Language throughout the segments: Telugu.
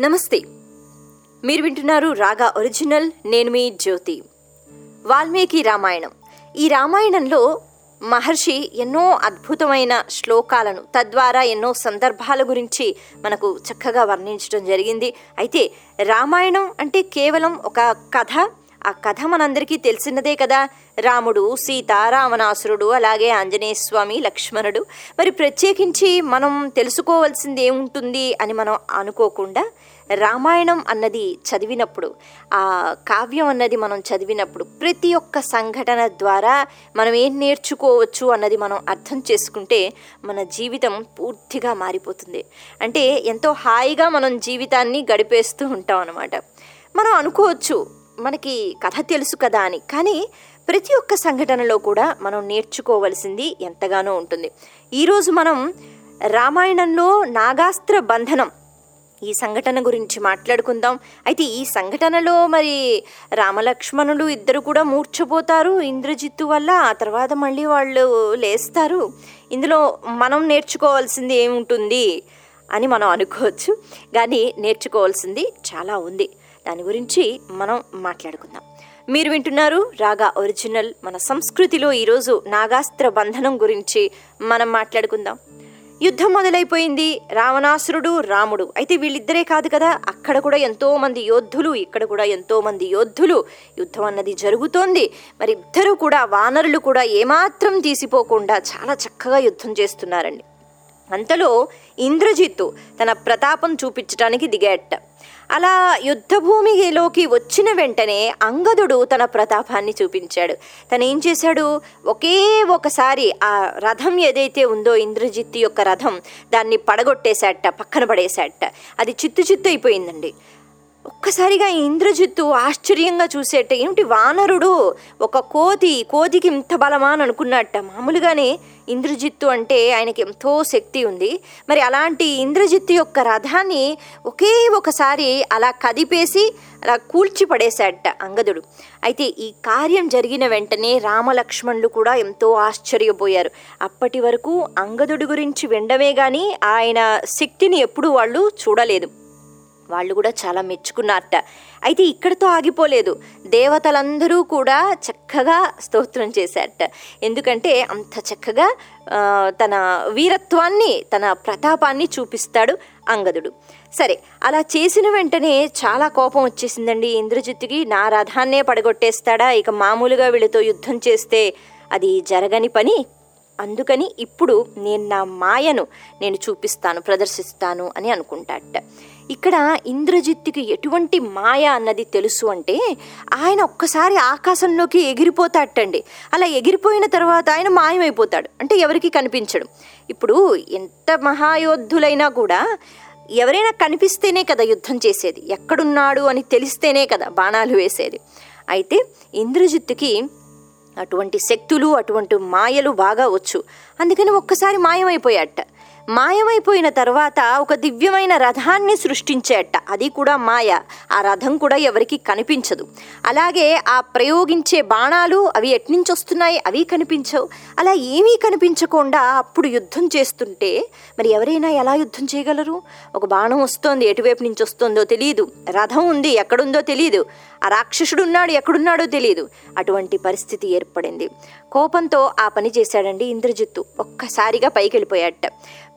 నమస్తే. మీరు వింటున్నారు రాగా ఒరిజినల్ నేను మీ జ్యోతి. వాల్మీకి రామాయణం. ఈ రామాయణంలో మహర్షి ఎన్నో అద్భుతమైన శ్లోకాలను తద్వారా ఎన్నో సందర్భాల గురించి మనకు చక్కగా వర్ణించడం జరిగింది. అయితే రామాయణం అంటే కేవలం ఒక కథ? ఆ కథ మనందరికీ తెలిసినదే కదా. రాముడు సీత రావణాసురుడు అలాగే ఆంజనేయ స్వామి లక్ష్మణుడు. మరి ప్రత్యేకించి మనం తెలుసుకోవాల్సింది ఏముంటుంది అని మనం అనుకోకుండా రామాయణం అన్నది చదివినప్పుడు ఆ కావ్యం అన్నది మనం చదివినప్పుడు ప్రతి ఒక్క సంఘటన ద్వారా మనం ఏం నేర్చుకోవచ్చు అన్నది మనం అర్థం చేసుకుంటే మన జీవితం పూర్తిగా మారిపోతుంది. అంటే ఎంతో హాయిగా మనం జీవితాన్ని గడిపేస్తూ ఉంటాం అన్నమాట. మనం అనుకోవచ్చు మనకి కథ తెలుసు కదా అని. కానీ ప్రతి ఒక్క సంఘటనలో కూడా మనం నేర్చుకోవలసింది ఎంతగానో ఉంటుంది. ఈరోజు మనం రామాయణంలో నాగాస్త్ర బంధనం ఈ సంఘటన గురించి మాట్లాడుకుందాం. అయితే ఈ సంఘటనలో మరి రామలక్ష్మణులు ఇద్దరు కూడా మూర్ఛపోతారు. ఇంద్రజిత్తు వల్ల ఆ తర్వాత మళ్ళీ వాళ్ళు లేస్తారు. ఇందులో మనం నేర్చుకోవాల్సింది ఏముంటుంది అని మనం అనుకోవచ్చు. కానీ నేర్చుకోవాల్సింది చాలా ఉంది. దాని గురించి మనం మాట్లాడుకుందాం. మీరు వింటున్నారు రాగా ఒరిజినల్ మన సంస్కృతిలో ఈరోజు నాగాస్త్ర బంధనం గురించి మనం మాట్లాడుకుందాం. యుద్ధం మొదలైపోయింది. రావణాసురుడు రాముడు. అయితే వీళ్ళిద్దరే కాదు కదా అక్కడ కూడా ఎంతోమంది యోధులు ఇక్కడ కూడా ఎంతోమంది యోధులు యుద్ధం అన్నది జరుగుతోంది. మరి ఇద్దరు కూడా వానరులు కూడా ఏమాత్రం తీసిపోకుండా చాలా చక్కగా యుద్ధం చేస్తున్నారండి. అంతలో ఇంద్రజిత్తు తన ప్రతాపం చూపించడానికి దిగాట అలా యుద్ధభూమిలోకి వచ్చిన వెంటనే అంగదుడు తన ప్రతాపాన్ని చూపించాడు. తను ఏం చేశాడు? ఒకే ఒకసారి ఆ రథం ఏదైతే ఉందో ఇంద్రజిత్తు యొక్క రథం దాన్ని పడగొట్టేశాట పక్కన పడేశాట. అది చిత్తు చిత్తు అయిపోయిందండి. ఒక్కసారిగా ఇంద్రజిత్తు ఆశ్చర్యంగా చూసేట ఏమిటి వానరుడు? ఒక కోతి కోతికి ఇంత బలమా? అని అనుకున్నట్ట మామూలుగానే ఇంద్రజిత్తు అంటే ఆయనకి ఎంతో శక్తి ఉంది. మరి అలాంటి ఇంద్రజిత్తు యొక్క రథాన్ని ఒకే ఒకసారి అలా కదిపేసి అలా కూల్చి పడేశాడట అంగదుడు. అయితే ఈ కార్యం జరిగిన వెంటనే రామలక్ష్మణులు కూడా ఎంతో ఆశ్చర్యపోయారు. అప్పటి వరకు అంగదుడి గురించి వినడమే కానీ ఆయన శక్తిని ఎప్పుడూ వాళ్ళు చూడలేదు. వాళ్ళు కూడా చాలా మెచ్చుకున్నారట. అయితే ఇక్కడితో ఆగిపోలేదు. దేవతలందరూ కూడా చక్కగా స్తోత్రం చేశారట. ఎందుకంటే అంత చక్కగా తన వీరత్వాన్ని తన ప్రతాపాన్ని చూపిస్తాడు అంగదుడు. సరే అలా చేసిన వెంటనే చాలా కోపం వచ్చేసిందండి. ఇంద్రజిత్తుకి నా రథాన్నే పడగొట్టేస్తాడా? ఇక మామూలుగా వీళ్ళతో యుద్ధం చేస్తే అది జరగని పని. అందుకని ఇప్పుడు నేను నా మాయను నేను చూపిస్తాను ప్రదర్శిస్తాను అని అనుకుంటాట ఇక్కడ ఇంద్రజిత్తుకి ఎటువంటి మాయ అన్నది తెలుసు అంటే ఆయన ఒక్కసారి ఆకాశంలోకి ఎగిరిపోతాటండి అలా ఎగిరిపోయిన తర్వాత ఆయన మాయమైపోతాడు. అంటే ఎవరికి కనిపించడు. ఇప్పుడు ఎంత మహాయోధులైనా కూడా ఎవరైనా కనిపిస్తేనే కదా యుద్ధం చేసేది. ఎక్కడున్నాడు అని తెలిస్తేనే కదా బాణాలు వేసేది. అయితే ఇంద్రజిత్తుకి అటువంటి శక్తులు అటువంటి మాయలు బాగా వచ్చు. అందుకని ఒక్కసారి మాయమైపోయాట మాయమైపోయిన తర్వాత ఒక దివ్యమైన రథాన్ని సృష్టించేట. అది కూడా మాయ. ఆ రథం కూడా ఎవరికి కనిపించదు. అలాగే ఆ ప్రయోగించే బాణాలు అవి ఎట్నుంచి వస్తున్నాయి? అవి కనిపించవు. అలా ఏమీ కనిపించకుండా అప్పుడు యుద్ధం చేస్తుంటే మరి ఎవరైనా ఎలా యుద్ధం చేయగలరు? ఒక బాణం వస్తోంది. ఎటువైపు నుంచి వస్తుందో తెలియదు రథం ఉంది. ఎక్కడుందో తెలియదు ఆ రాక్షసుడు ఉన్నాడు ఎక్కడున్నాడో తెలియదు అటువంటి పరిస్థితి ఏర్పడింది. కోపంతో ఆ పని చేశాడండి ఇంద్రజిత్తు. ఒక్కసారిగా పైకి వెళ్ళిపోయాట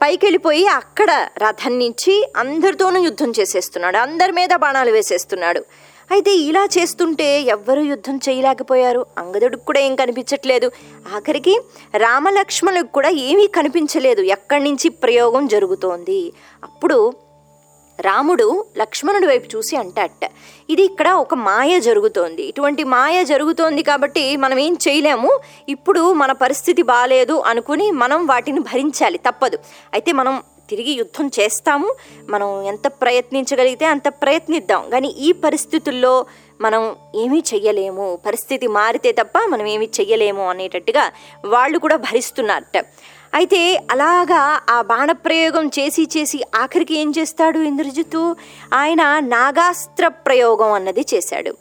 పైకి వెళ్ళిపోయి అక్కడ రథం నుంచి అందరితోనూ యుద్ధం చేసేస్తున్నాడు. అందరి మీద బాణాలు వేసేస్తున్నాడు. అయితే ఇలా చేస్తుంటే ఎవ్వరూ యుద్ధం చేయలేకపోయారు. అంగదుడికి కూడా ఏం కనిపించట్లేదు. ఆఖరికి రామలక్ష్మణులకు కూడా ఏమీ కనిపించలేదు. ఎక్కడి నుంచి ప్రయోగం జరుగుతోంది? అప్పుడు రాముడు లక్ష్మణుడి వైపు చూసి అంటాట ఇది ఇక్కడ ఒక మాయ జరుగుతోంది. ఇటువంటి మాయ జరుగుతోంది కాబట్టి మనం ఏం చేయలేము. ఇప్పుడు మన పరిస్థితి బాగాలేదు అనుకుని మనం వాటిని భరించాలి. తప్పదు. అయితే మనం తిరిగి యుద్ధం చేస్తాము. మనం ఎంత ప్రయత్నించగలిగితే అంత ప్రయత్నిద్దాం. కానీ ఈ పరిస్థితుల్లో మనం ఏమీ చెయ్యలేము. పరిస్థితి మారితే తప్ప మనం ఏమీ చెయ్యలేము అనేటట్టుగా వాళ్ళు కూడా భరిస్తున్నారట. అయితే అలాగా ఆ బాణప్రయోగం చేసి చేసి ఆఖరికి ఏం చేస్తాడు ఇంద్రజిత్తు? ఆయన నాగాస్త్ర ప్రయోగం అన్నది చేశాడు.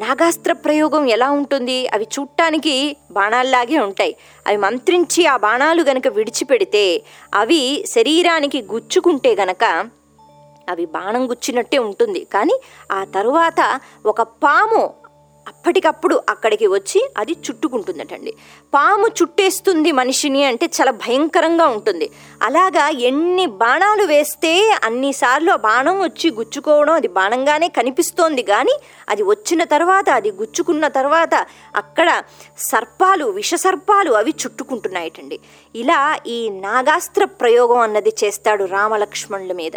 నాగాస్త్ర ప్రయోగం ఎలా ఉంటుంది? అవి చూడటానికి బాణాల్లాగే ఉంటాయి. అవి మంత్రించి ఆ బాణాలు గనక విడిచిపెడితే అవి శరీరానికి గుచ్చుకుంటే గనక అవి బాణం గుచ్చినట్టే ఉంటుంది. కానీ ఆ తరువాత ఒక పాము అప్పటికప్పుడు అక్కడికి వచ్చి అది చుట్టుకుంటుందటండి. పాము చుట్టేస్తుంది మనిషిని అంటే చాలా భయంకరంగా ఉంటుంది. అలాగా ఎన్ని బాణాలు వేస్తే అన్నిసార్లు ఆ బాణం వచ్చి గుచ్చుకోవడం అది బాణంగానే కనిపిస్తోంది. కానీ అది వచ్చిన తర్వాత అది గుచ్చుకున్న తర్వాత అక్కడ సర్పాలు విష సర్పాలు అవి చుట్టుకుంటున్నాయటండి. ఇలా ఈ నాగాస్త్ర ప్రయోగం అన్నది చేస్తాడు రామలక్ష్మణుల మీద.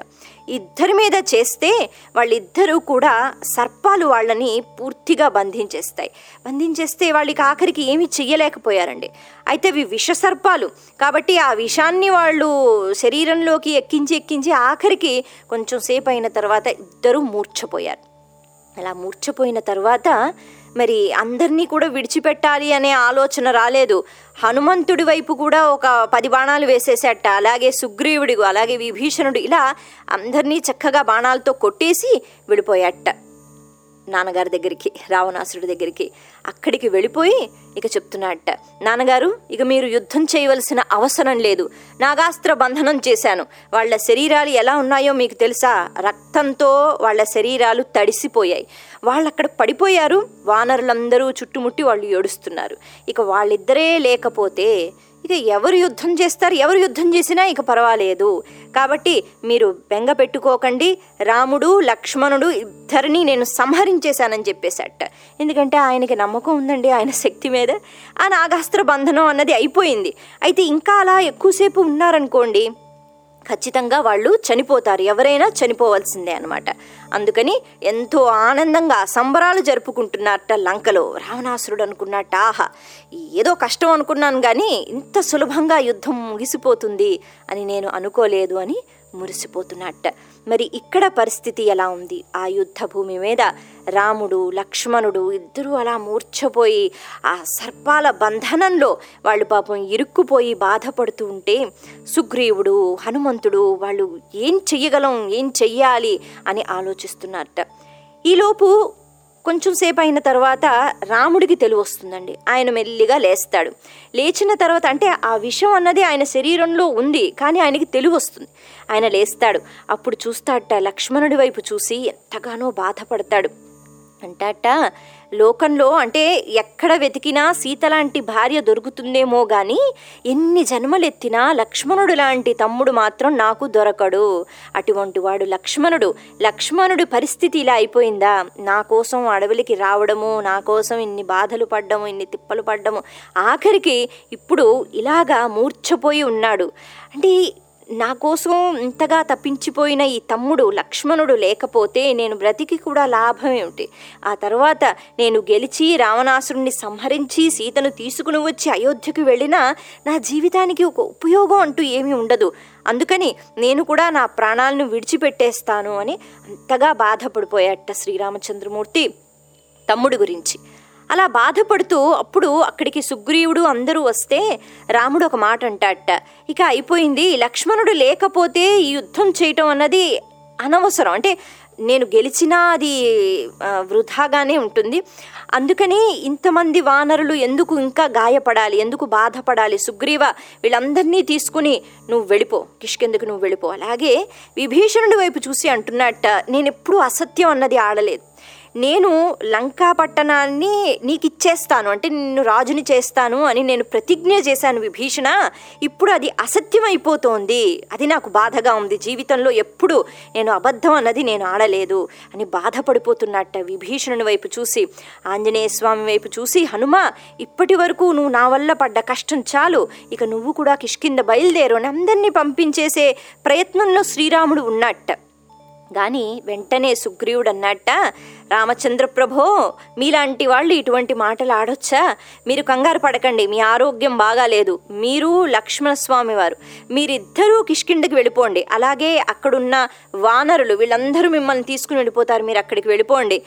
ఇద్దరి మీద చేస్తే వాళ్ళిద్దరూ కూడా సర్పాలు వాళ్ళని పూర్తిగా బంధించేస్తాయి. బంధించేస్తే వాళ్ళకి ఆఖరికి ఏమీ చెయ్యలేకపోయారండి అయితే అవి విష సర్పాలు కాబట్టి ఆ విషాన్ని వాళ్ళు శరీరంలోకి ఎక్కించి ఎక్కించి ఆఖరికి కొంచెం సేపు అయిన తర్వాత ఇద్దరూ మూర్ఛపోయారు. అలా మూర్ఛపోయిన తర్వాత మరి అందరినీ కూడా విడిచిపెట్టాలి అనే ఆలోచన రాలేదు. హనుమంతుడి వైపు కూడా ఒక పది బాణాలు వేసేసేట అలాగే సుగ్రీవుడు అలాగే విభీషణుడు ఇలా అందరినీ చక్కగా బాణాలతో కొట్టేసి విడిపోయాట. నాన్నగారి దగ్గరికి రావణాసురుడి దగ్గరికి అక్కడికి వెళ్ళిపోయి ఇక చెప్తున్నట్ట నాన్నగారు ఇక మీరు యుద్ధం చేయవలసిన అవసరం లేదు. నాగాస్త్ర బంధనం చేశాను. వాళ్ళ శరీరాలు ఎలా ఉన్నాయో మీకు తెలుసా? రక్తంతో వాళ్ళ శరీరాలు తడిసిపోయాయి. వాళ్ళు అక్కడ పడిపోయారు. వానరులందరూ చుట్టుముట్టి వాళ్ళు ఏడుస్తున్నారు. ఇక వాళ్ళిద్దరే లేకపోతే ఇక ఎవరు యుద్ధం చేస్తారు? ఎవరు యుద్ధం చేసినా ఇక పర్వాలేదు. కాబట్టి మీరు బెంగ పెట్టుకోకండి. రాముడు లక్ష్మణుడు ఇద్దరిని నేను సంహరించేశానని చెప్పేశాట. ఎందుకంటే ఆయనకి నమ్మకం ఉందండి ఆయన శక్తి మీద. ఆ నాగాస్త్ర బంధనం అన్నది అయిపోయింది. అయితే ఇంకా అలా ఎక్కువసేపు ఉన్నారనుకోండి ఖచ్చితంగా వాళ్ళు చనిపోతారు. ఎవరైనా చనిపోవాల్సిందే అనమాట అందుకని ఎంతో ఆనందంగా సంబరాలు జరుపుకుంటున్నట్ట లంకలో. రావణాసురుడు అనుకున్నట్ట ఆహా ఏదో కష్టం అనుకున్నాను కానీ ఇంత సులభంగా యుద్ధం ముగిసిపోతుంది అని నేను అనుకోలేదు అని మురిసిపోతున్నట్ట. మరి ఇక్కడ పరిస్థితి ఎలా ఉంది? ఆ యుద్ధ భూమి మీద రాముడు లక్ష్మణుడు ఇద్దరూ అలా మూర్ఛపోయి ఆ సర్పాల బంధనంలో వాళ్ళు పాపం ఇరుక్కుపోయి బాధపడుతూ ఉంటే సుగ్రీవుడు హనుమంతుడు వాళ్ళు ఏం చెయ్యగలం ఏం చెయ్యాలి అని ఆలోచిస్తున్నట్ట. ఈలోపు కొంచెం సేపు అయిన తర్వాత రాముడికి తెలివొస్తుందండి ఆయన మెల్లిగా లేస్తాడు. లేచిన తర్వాత అంటే ఆ విషం అన్నది ఆయన శరీరంలో ఉంది కానీ ఆయనకి తెలివొస్తుంది ఆయన లేస్తాడు. అప్పుడు చూస్తాడట లక్ష్మణుడి వైపు చూసి ఎంతగానో బాధపడతాడు. అంటాట? లోకంలో అంటే ఎక్కడ వెతికినా సీత లాంటి భార్య దొరుకుతుందేమో గాని ఎన్ని జన్మలెత్తినా లక్ష్మణుడు లాంటి తమ్ముడు మాత్రం నాకు దొరకడు. అటువంటి వాడు లక్ష్మణుడు. లక్ష్మణుడి పరిస్థితి ఇలా అయిపోయిందా? నా కోసం అడవులకి రావడము నా కోసం ఇన్ని బాధలు పడ్డము ఇన్ని తిప్పలు పడ్డము ఆఖరికి ఇప్పుడు ఇలాగా మూర్ఛపోయి ఉన్నాడు. అంటే నా కోసం ఇంతగా తప్పించిపోయిన ఈ తమ్ముడు లక్ష్మణుడు లేకపోతే నేను బ్రతికి కూడా లాభం ఏమిటి? ఆ తర్వాత నేను గెలిచి రావణాసురుణ్ణి సంహరించి సీతను తీసుకుని వచ్చి అయోధ్యకు వెళ్ళినా నా జీవితానికి ఒక ఉపయోగం అంటూ ఏమీ ఉండదు. అందుకని నేను కూడా నా ప్రాణాలను విడిచిపెట్టేస్తాను అని అంతగా బాధపడిపోయాట శ్రీరామచంద్రమూర్తి తమ్ముడి గురించి. అలా బాధపడుతూ అప్పుడు అక్కడికి సుగ్రీవుడు అందరూ వస్తే రాముడు ఒక మాట అంటాట ఇక అయిపోయింది. లక్ష్మణుడు లేకపోతే ఈ యుద్ధం చేయటం అన్నది అనవసరం. అంటే నేను గెలిచినా అది వృధాగానే ఉంటుంది. అందుకని ఇంతమంది వానరులు ఎందుకు ఇంకా గాయపడాలి? ఎందుకు బాధపడాలి? సుగ్రీవ వీళ్ళందరినీ తీసుకుని నువ్వు వెళ్ళిపో. కిష్కెందుకు నువ్వు వెళ్ళిపో? అలాగే విభీషణుడి వైపు చూసి అంటున్నట్ట నేను ఎప్పుడూ అసత్యం అన్నది ఆడలేదు. నేను లంకా పట్టణాన్ని నీకు ఇచ్చేస్తాను అంటే నిన్ను రాజుని చేస్తాను అని నేను ప్రతిజ్ఞ చేశాను విభీషణ. ఇప్పుడు అది అసత్యం అయిపోతోంది అది నాకు బాధగా ఉంది. జీవితంలో ఎప్పుడు నేను అబద్ధం అన్నది నేను ఆడలేదు అని బాధపడిపోతున్నట్ట విభీషణుని వైపు చూసి. ఆంజనేయ స్వామి వైపు చూసి హనుమ ఇప్పటి వరకు నువ్వు నా వల్ల పడ్డ కష్టం చాలు. ఇక నువ్వు కూడా కిష్కింద బయలుదేరు అని అందరినీ పంపించేసే ప్రయత్నంలో శ్రీరాముడు ఉన్నట్ట. గాని వెంటనే సుగ్రీవుడు అన్నట్ట రామచంద్ర ప్రభో మీలాంటి వాళ్ళు ఇటువంటి మాటలు ఆడొచ్చా? మీరు కంగారు పడకండి మీ ఆరోగ్యం బాగాలేదు. మీరు లక్ష్మణస్వామి వారు. మీరిద్దరూ కిష్కిండకి వెళ్ళిపోండి. అలాగే అక్కడున్న వానరులు వీళ్ళందరూ మిమ్మల్ని తీసుకుని వెళ్ళిపోతారు. మీరు అక్కడికి వెళ్ళిపోండి.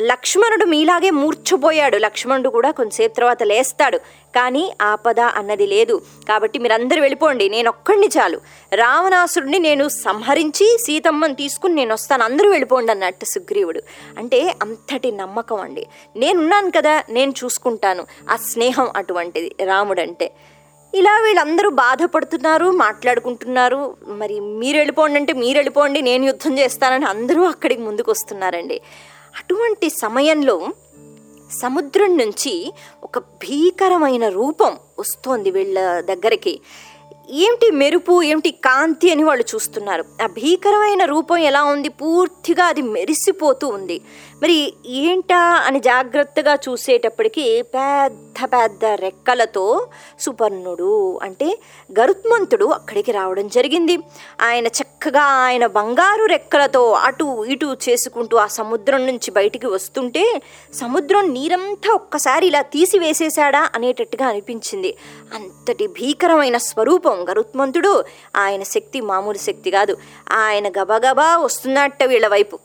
లక్ష్మణుడు మీలాగే మూర్ఛపోయాడు. లక్ష్మణుడు కూడా కొంతసేపు తర్వాత లేస్తాడు. కానీ ఆపద అన్నది లేదు. కాబట్టి మీరందరూ వెళ్ళిపోండి. నేను ఒక్కడిని చాలు. రావణాసురుడిని నేను సంహరించి సీతమ్మని తీసుకుని నేను వస్తాను. అందరూ వెళ్ళిపోండి అన్నట్టు సుగ్రీవుడు. అంటే అంతటి నమ్మకం అండి. నేనున్నాను కదా నేను చూసుకుంటాను. ఆ స్నేహం అటువంటిది రాముడంటే. ఇలా వీళ్ళందరూ బాధపడుతున్నారు మాట్లాడుకుంటున్నారు. మరి మీరు వెళ్ళిపోండి అంటే మీరు వెళ్ళిపోండి నేను యుద్ధం చేస్తానని అందరూ అక్కడికి ముందుకు వస్తున్నారండి అటువంటి సమయంలో సముద్రం నుంచి ఒక భీకరమైన రూపం వస్తోంది వీళ్ళ దగ్గరికి. ఏమిటి మెరుపు ఏమిటి కాంతి అని వాళ్ళు చూస్తున్నారు. ఆ భీకరమైన రూపం ఎలా ఉంది? పూర్తిగా అది మెరిసిపోతూ ఉంది. మరి ఏంటా అని జాగ్రత్తగా చూసేటప్పటికి పెద్ద పెద్ద రెక్కలతో సుపర్ణుడు అంటే గరుత్మంతుడు అక్కడికి రావడం జరిగింది. ఆయన చక్కగా ఆయన బంగారు రెక్కలతో అటు ఇటు చేసుకుంటూ ఆ సముద్రం నుంచి బయటికి వస్తుంటే సముద్రం నీరంతా ఒక్కసారి ఇలా తీసివేసేశాడా అనేటట్టుగా అనిపించింది. అంతటి భీకరమైన స్వరూపం గరుత్మంతుడు ఆయన శక్తి మామూలు శక్తి కాదు. ఆయన గబగబా వస్తున్నట్ట వీళ్ళ వైపు.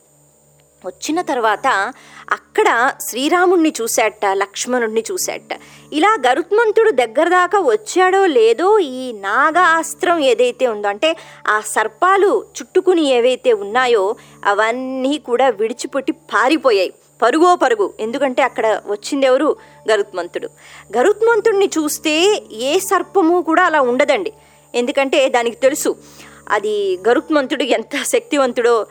వచ్చిన తర్వాత అక్కడ శ్రీరాముణ్ణి చూశాట లక్ష్మణుణ్ణి చూశాట ఇలా గరుత్మంతుడు దగ్గర దాకా వచ్చాడో లేదో ఈ నాగాస్త్రం ఏదైతే ఉందో అంటే ఆ సర్పాలు చుట్టుకుని ఏవైతే ఉన్నాయో అవన్నీ కూడా విడిచిపెట్టి పారిపోయాయి. పరుగో పరుగు. ఎందుకంటే అక్కడ వచ్చింది ఎవరు? గరుత్మంతుడు. గరుత్మంతుడిని చూస్తే ఏ సర్పము కూడా అలా ఉండదండి. ఎందుకంటే దానికి తెలుసు అది గరుత్మంతుడు ఎంత శక్తివంతుడో.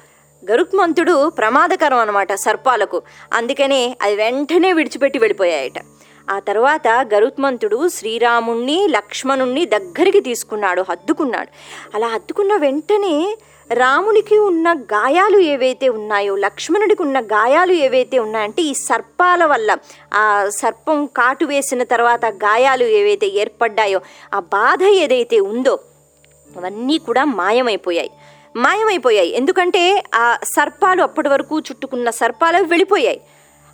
గరుత్మంతుడు ప్రమాదకరం అనమాట సర్పాలకు. అందుకనే అది వెంటనే విడిచిపెట్టి వెళ్ళిపోయాయట. ఆ తర్వాత గరుత్మంతుడు శ్రీరాముణ్ణి లక్ష్మణుణ్ణి దగ్గరికి తీసుకున్నాడు హద్దుకున్నాడు. అలా హద్దుకున్న వెంటనే రామునికి ఉన్న గాయాలు ఏవైతే ఉన్నాయో లక్ష్మణుడికి ఉన్న గాయాలు ఏవైతే ఉన్నాయంటే ఈ సర్పాల వల్ల ఆ సర్పం కాటు వేసిన తర్వాత గాయాలు ఏవైతే ఏర్పడ్డాయో ఆ బాధ ఏదైతే ఉందో అవన్నీ కూడా మాయమైపోయాయి. మాయమైపోయాయి. ఎందుకంటే ఆ సర్పాలు అప్పటి వరకు చుట్టుకున్న సర్పాలు వెళ్ళిపోయాయి.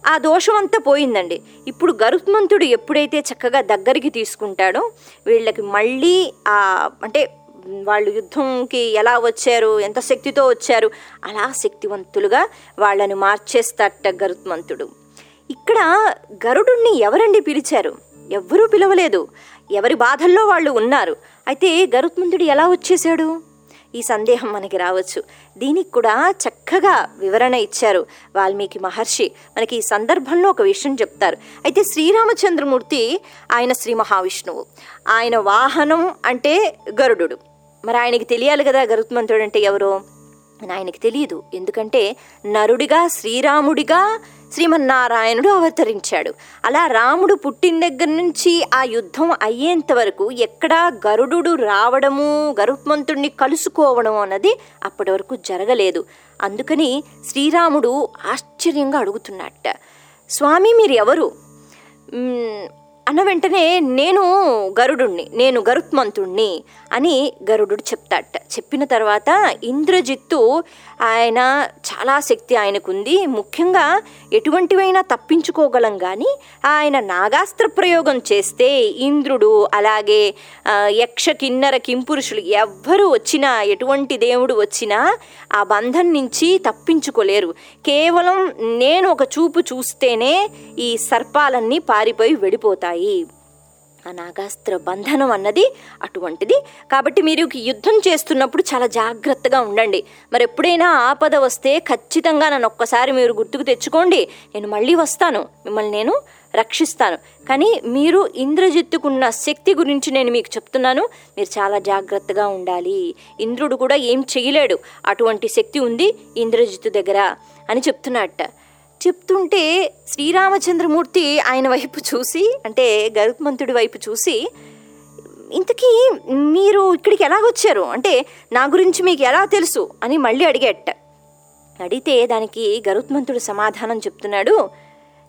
ఆ దోషం అంతా పోయిందండి. ఇప్పుడు గరుత్మంతుడు ఎప్పుడైతే చక్కగా దగ్గరికి తీసుకుంటాడో వీళ్ళకి మళ్ళీ అంటే వాళ్ళు యుద్ధంకి ఎలా వచ్చారు ఎంత శక్తితో వచ్చారు అలా శక్తివంతులుగా వాళ్ళని మార్చేస్తాట గరుత్మంతుడు. ఇక్కడ గరుడుణ్ణి ఎవరండి పిలిచారు? ఎవ్వరూ పిలవలేదు. ఎవరి బాధల్లో వాళ్ళు ఉన్నారు? అయితే గరుత్మంతుడు ఎలా వచ్చేసాడు ఈ సందేహం మనకి రావచ్చు. దీనికి కూడా చక్కగా వివరణ ఇచ్చారు వాల్మీకి మహర్షి. మనకి ఈ సందర్భంలో ఒక విషయం చెప్తారు. అయితే శ్రీరామచంద్రమూర్తి ఆయన శ్రీ మహావిష్ణువు. ఆయన వాహనం అంటే గరుడు మరి ఆయనకి తెలియాలి కదా గరుత్మంతుడు అంటే ఎవరో? ఆయనకి తెలియదు. ఎందుకంటే నరుడిగా శ్రీరాముడిగా శ్రీమన్నారాయణుడు అవతరించాడు. అలా రాముడు పుట్టిన దగ్గర నుంచి ఆ యుద్ధం అయ్యేంత వరకు ఎక్కడా గరుడు రావడము గరుత్మంతుడిని కలుసుకోవడం అన్నది అప్పటి వరకు జరగలేదు. అందుకని శ్రీరాముడు ఆశ్చర్యంగా అడుగుతున్నట్ట స్వామి మీరు ఎవరు అన్న వెంటనే నేను గరుడుణ్ణి నేను గరుత్మంతుణ్ణి అని గరుడు చెప్తాట. చెప్పిన తర్వాత ఇంద్రజిత్తు ఆయన చాలా శక్తి ఆయనకుంది. ముఖ్యంగా ఎటువంటివైనా తప్పించుకోగలం కానీ ఆయన నాగాస్త్ర ప్రయోగం చేస్తే ఇంద్రుడు అలాగే యక్ష కిన్నర కింపురుషులు ఎవ్వరు వచ్చినా ఎటువంటి దేవుడు వచ్చినా ఆ బంధం నుంచి తప్పించుకోలేరు. కేవలం నేను ఒక చూపు చూస్తేనే ఈ సర్పాలన్నీ పారిపోయి వెళ్ళిపోతాయి. ఆ నాగాస్త్ర బంధనం అన్నది అటువంటిది. కాబట్టి మీరు యుద్ధం చేస్తున్నప్పుడు చాలా జాగ్రత్తగా ఉండండి. మరి ఎప్పుడైనా ఆపద వస్తే ఖచ్చితంగా నన్ను ఒక్కసారి మీరు గుర్తుకు తెచ్చుకోండి. నేను మళ్ళీ వస్తాను. మిమ్మల్ని నేను రక్షిస్తాను. కానీ మీరు ఇంద్రజిత్తుకున్న శక్తి గురించి నేను మీకు చెప్తున్నాను. మీరు చాలా జాగ్రత్తగా ఉండాలి. ఇంద్రుడు కూడా ఏం చేయలేడు. అటువంటి శక్తి ఉంది ఇంద్రజిత్తు దగ్గర అని చెప్తున్నట్ట. చెప్తుంటే శ్రీరామచంద్రమూర్తి ఆయన వైపు చూసి అంటే గరుత్మంతుడి వైపు చూసి ఇంతకీ మీరు ఇక్కడికి ఎలాగొచ్చారు? అంటే నా గురించి మీకు ఎలా తెలుసు? అని మళ్ళీ అడిగేట. అడిగితే దానికి గరుత్మంతుడు సమాధానం చెప్తున్నాడు.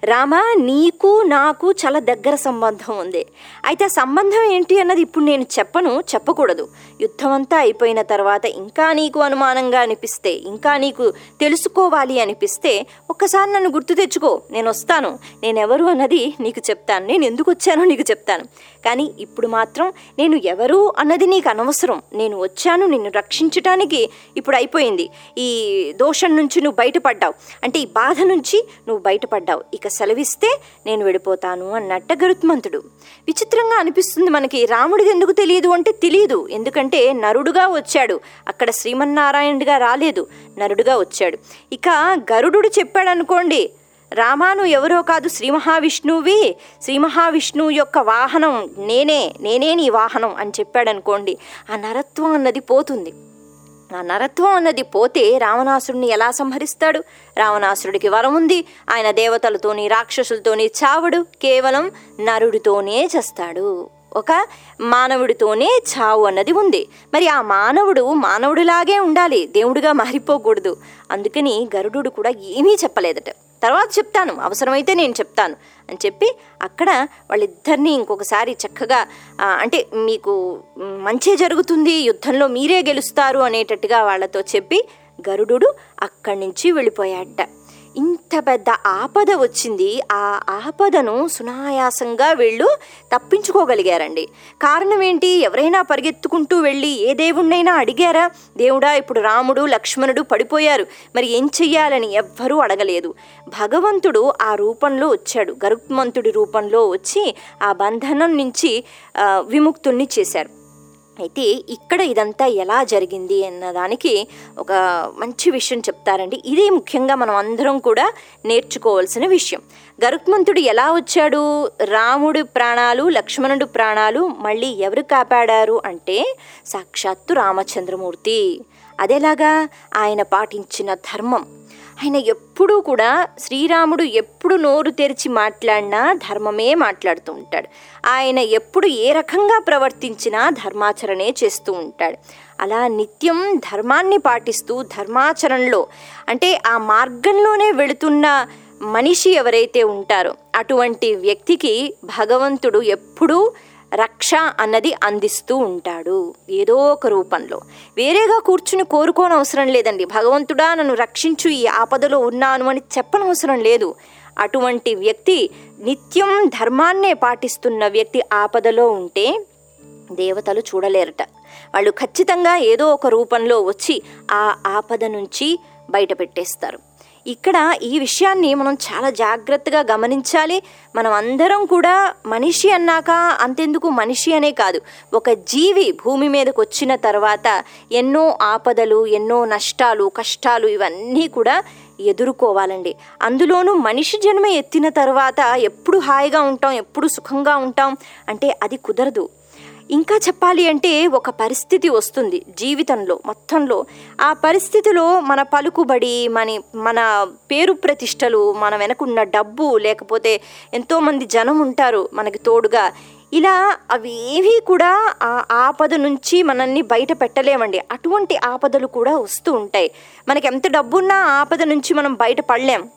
రామ నీకు నాకు చాలా దగ్గర సంబంధం ఉంది. అయితే ఆ సంబంధం ఏంటి అన్నది ఇప్పుడు నేను చెప్పను చెప్పకూడదు. యుద్ధం అంతా అయిపోయిన తర్వాత ఇంకా నీకు అనుమానంగా అనిపిస్తే ఇంకా నీకు తెలుసుకోవాలి అనిపిస్తే ఒక్కసారి నన్ను గుర్తు తెచ్చుకో నేను వస్తాను. నేను ఎవరు అన్నది నీకు చెప్తాను. నేను ఎందుకు వచ్చానో నీకు చెప్తాను. కానీ ఇప్పుడు మాత్రం నేను ఎవరు అన్నది నీకు అనవసరం. నేను వచ్చాను నిన్ను రక్షించటానికి ఇప్పుడు అయిపోయింది. ఈ దోషం నుంచి నువ్వు బయటపడ్డావు. అంటే ఈ బాధ నుంచి నువ్వు బయటపడ్డావు. ఇక సెలవిస్తే నేను వెళ్ళిపోతాను అన్నట్ట గరుత్మంతుడు. విచిత్రంగా అనిపిస్తుంది మనకి రాముడికి ఎందుకు తెలియదు అంటే తెలియదు. ఎందుకంటే నరుడుగా వచ్చాడు. అక్కడ శ్రీమన్నారాయణుడిగా రాలేదు. నరుడుగా వచ్చాడు. ఇక గరుడు చెప్పాడు అనుకోండి రామాను ఎవరో కాదు శ్రీ మహావిష్ణువి శ్రీ మహావిష్ణువు యొక్క వాహనం నేనే నేనే నీ వాహనం అని చెప్పాడనుకోండి ఆ నరత్వం అన్నది పోతుంది. ఆ నరత్వం అన్నది పోతే రావణాసురుడిని ఎలా సంహరిస్తాడు? రావణాసురుడికి వరం ఉంది. ఆయన దేవతలతోని రాక్షసులతోని చావడు కేవలం నరుడితోనే చేస్తాడు. ఒక మానవుడితోనే చావు అన్నది ఉంది. మరి ఆ మానవుడు మానవుడిలాగే ఉండాలి. దేవుడిగా మారిపోకూడదు. అందుకని గరుడు కూడా ఏమీ చెప్పలేదట. తర్వాత చెప్తాను. అవసరమైతే నేను చెప్తాను. అని చెప్పి అక్కడ వాళ్ళిద్దరినీ ఇంకొకసారి చక్కగా అంటే మీకు మంచి జరుగుతుంది యుద్ధంలో మీరే గెలుస్తారు అనేటట్టుగా వాళ్ళతో చెప్పి గరుడు అక్కడి నుంచి వెళ్ళిపోయాడట. ఇంత పెద్ద ఆపద వచ్చింది ఆ ఆపదను సునాయాసంగా వీళ్ళు తప్పించుకోగలిగారండి. కారణం ఏంటి? ఎవరైనా పరిగెత్తుకుంటూ వెళ్ళి ఏ దేవుణ్ణైనా అడిగారా? దేవుడా ఇప్పుడు రాముడు లక్ష్మణుడు పడిపోయారు. మరి ఏం చెయ్యాలని ఎవ్వరూ అడగలేదు. భగవంతుడు ఆ రూపంలో వచ్చాడు. గరుత్మంతుడి రూపంలో వచ్చి ఆ బంధనం నుంచి ఆ, విముక్తుల్ని చేశారు. అయితే ఇక్కడ ఇదంతా ఎలా జరిగింది అన్నదానికి ఒక మంచి విషయం చెప్తారండి. ఇదే ముఖ్యంగా మనం అందరం కూడా నేర్చుకోవాల్సిన విషయం. గరుత్మంతుడు ఎలా వచ్చాడు? రాముడి ప్రాణాలు లక్ష్మణుడి ప్రాణాలు మళ్ళీ ఎవరు కాపాడారు అంటే సాక్షాత్తు రామచంద్రమూర్తి. అదేలాగా? ఆయన పాటించిన ధర్మం. ఆయన ఎప్పుడూ కూడా శ్రీరాముడు ఎప్పుడు నోరు తెరిచి మాట్లాడినా ధర్మమే మాట్లాడుతూ ఉంటాడు. ఆయన ఎప్పుడు ఏ రకంగా ప్రవర్తించినా ధర్మాచరణే చేస్తూ ఉంటాడు. అలా నిత్యం ధర్మాన్ని పాటిస్తూ ధర్మాచరణలో అంటే ఆ మార్గంలోనే వెళుతున్న మనిషి ఎవరైతే ఉంటారో అటువంటి వ్యక్తికి భగవంతుడు ఎప్పుడూ రక్ష అన్నది అందిస్తూ ఉంటాడు. ఏదో ఒక రూపంలో. వేరేగా కూర్చుని కోరుకోనవసరం లేదండి. భగవంతుడా నన్ను రక్షించు ఈ ఆపదలో ఉన్నాను అని చెప్పనవసరం లేదు. అటువంటి వ్యక్తి నిత్యం ధర్మాన్నే పాటిస్తున్న వ్యక్తి ఆపదలో ఉంటే దేవతలు చూడలేరట. వాళ్ళు ఖచ్చితంగా ఏదో ఒక రూపంలో వచ్చి ఆ ఆపద నుంచి బయట పెట్టేస్తారు. ఇక్కడ ఈ విషయాన్ని మనం చాలా జాగ్రత్తగా గమనించాలి. మనం అందరం కూడా మనిషి అన్నాక అంతెందుకు మనిషి అనే కాదు. ఒక జీవి భూమి మీదకి వచ్చిన తర్వాత ఎన్నో ఆపదలు ఎన్నో నష్టాలు కష్టాలు ఇవన్నీ కూడా ఎదుర్కోవాలండి. అందులోనూ మనిషి జన్మ ఎత్తిన తర్వాత ఎప్పుడు హాయిగా ఉంటాం ఎప్పుడు సుఖంగా ఉంటాం అంటే అది కుదరదు. ఇంకా చెప్పాలి అంటే ఒక పరిస్థితి వస్తుంది జీవితంలో మొత్తంలో. ఆ పరిస్థితిలో మన పలుకుబడి మన మన పేరు ప్రతిష్టలు మన వెనకున్న డబ్బు లేకపోతే ఎంతోమంది జనం ఉంటారు మనకి తోడుగా. ఇలా అవి ఏవీ కూడా ఆ ఆపద నుంచి మనల్ని బయట పెట్టలేమండి. అటువంటి ఆపదలు కూడా వస్తూ ఉంటాయి. మనకి ఎంత డబ్బున్నా ఆపద నుంచి మనం బయట పడలేం.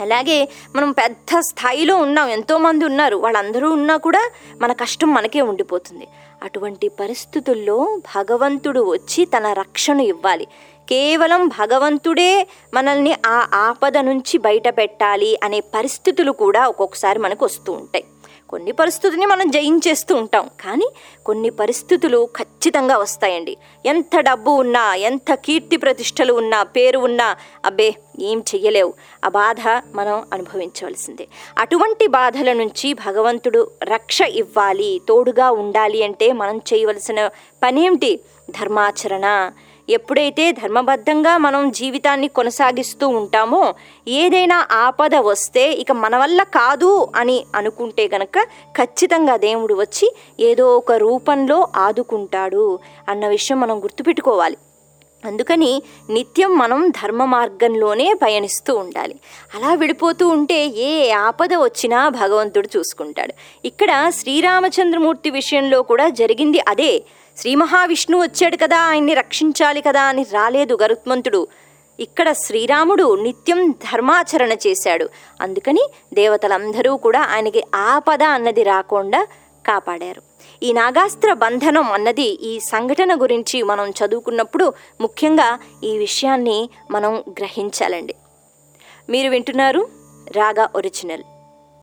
అలాగే మనం పెద్ద స్థాయిలో ఉన్నాం ఎంతోమంది ఉన్నారు వాళ్ళందరూ ఉన్నా కూడా మన కష్టం మనకే ఉండిపోతుంది. అటువంటి పరిస్థితుల్లో భగవంతుడు వచ్చి తన రక్షణ ఇవ్వాలి. కేవలం భగవంతుడే మనల్ని ఆ ఆపద నుంచి బయట పెట్టాలి అనే పరిస్థితులు కూడా ఒక్కొక్కసారి మనకు వస్తూ ఉంటాయి. కొన్ని పరిస్థితుల్ని మనం జయించేస్తూ ఉంటాం. కానీ కొన్ని పరిస్థితులు ఖచ్చితంగా వస్తాయండి. ఎంత డబ్బు ఉన్నా ఎంత కీర్తి ప్రతిష్టలు ఉన్నా పేరు ఉన్నా అబ్బే ఏం చెయ్యలేవు. ఆ బాధ మనం అనుభవించవలసిందే. అటువంటి బాధల నుంచి భగవంతుడు రక్ష ఇవ్వాలి తోడుగా ఉండాలి అంటే మనం చేయవలసిన పనేమిటి? ధర్మాచరణ. ఎప్పుడైతే ధర్మబద్ధంగా మనం జీవితాన్ని కొనసాగిస్తూ ఉంటామో ఏదైనా ఆపద వస్తే ఇక మన వల్ల కాదు అని అనుకుంటే గనక ఖచ్చితంగా దేవుడు వచ్చి ఏదో ఒక రూపంలో ఆదుకుంటాడు అన్న విషయం మనం గుర్తుపెట్టుకోవాలి. అందుకని నిత్యం మనం ధర్మ మార్గంలోనే పయనిస్తూ ఉండాలి. అలా విడిపోతూ ఉంటే ఏ ఆపద వచ్చినా భగవంతుడు చూసుకుంటాడు. ఇక్కడ శ్రీరామచంద్రమూర్తి విషయంలో కూడా జరిగింది అదే. శ్రీ మహావిష్ణు వచ్చాడు కదా ఆయన్ని రక్షించాలి కదా అని రాలేదు గరుత్మంతుడు. ఇక్కడ శ్రీరాముడు నిత్యం ధర్మాచరణ చేశాడు. అందుకని దేవతలందరూ కూడా ఆయనకి ఆపద అన్నది రాకుండా కాపాడారు. ఈ నాగాస్త్ర బంధనం అన్నది ఈ సంఘటన గురించి మనం చదువుకున్నప్పుడు ముఖ్యంగా ఈ విషయాన్ని మనం గ్రహించాలండి. మీరు వింటున్నారు రాగా ఒరిజినల్.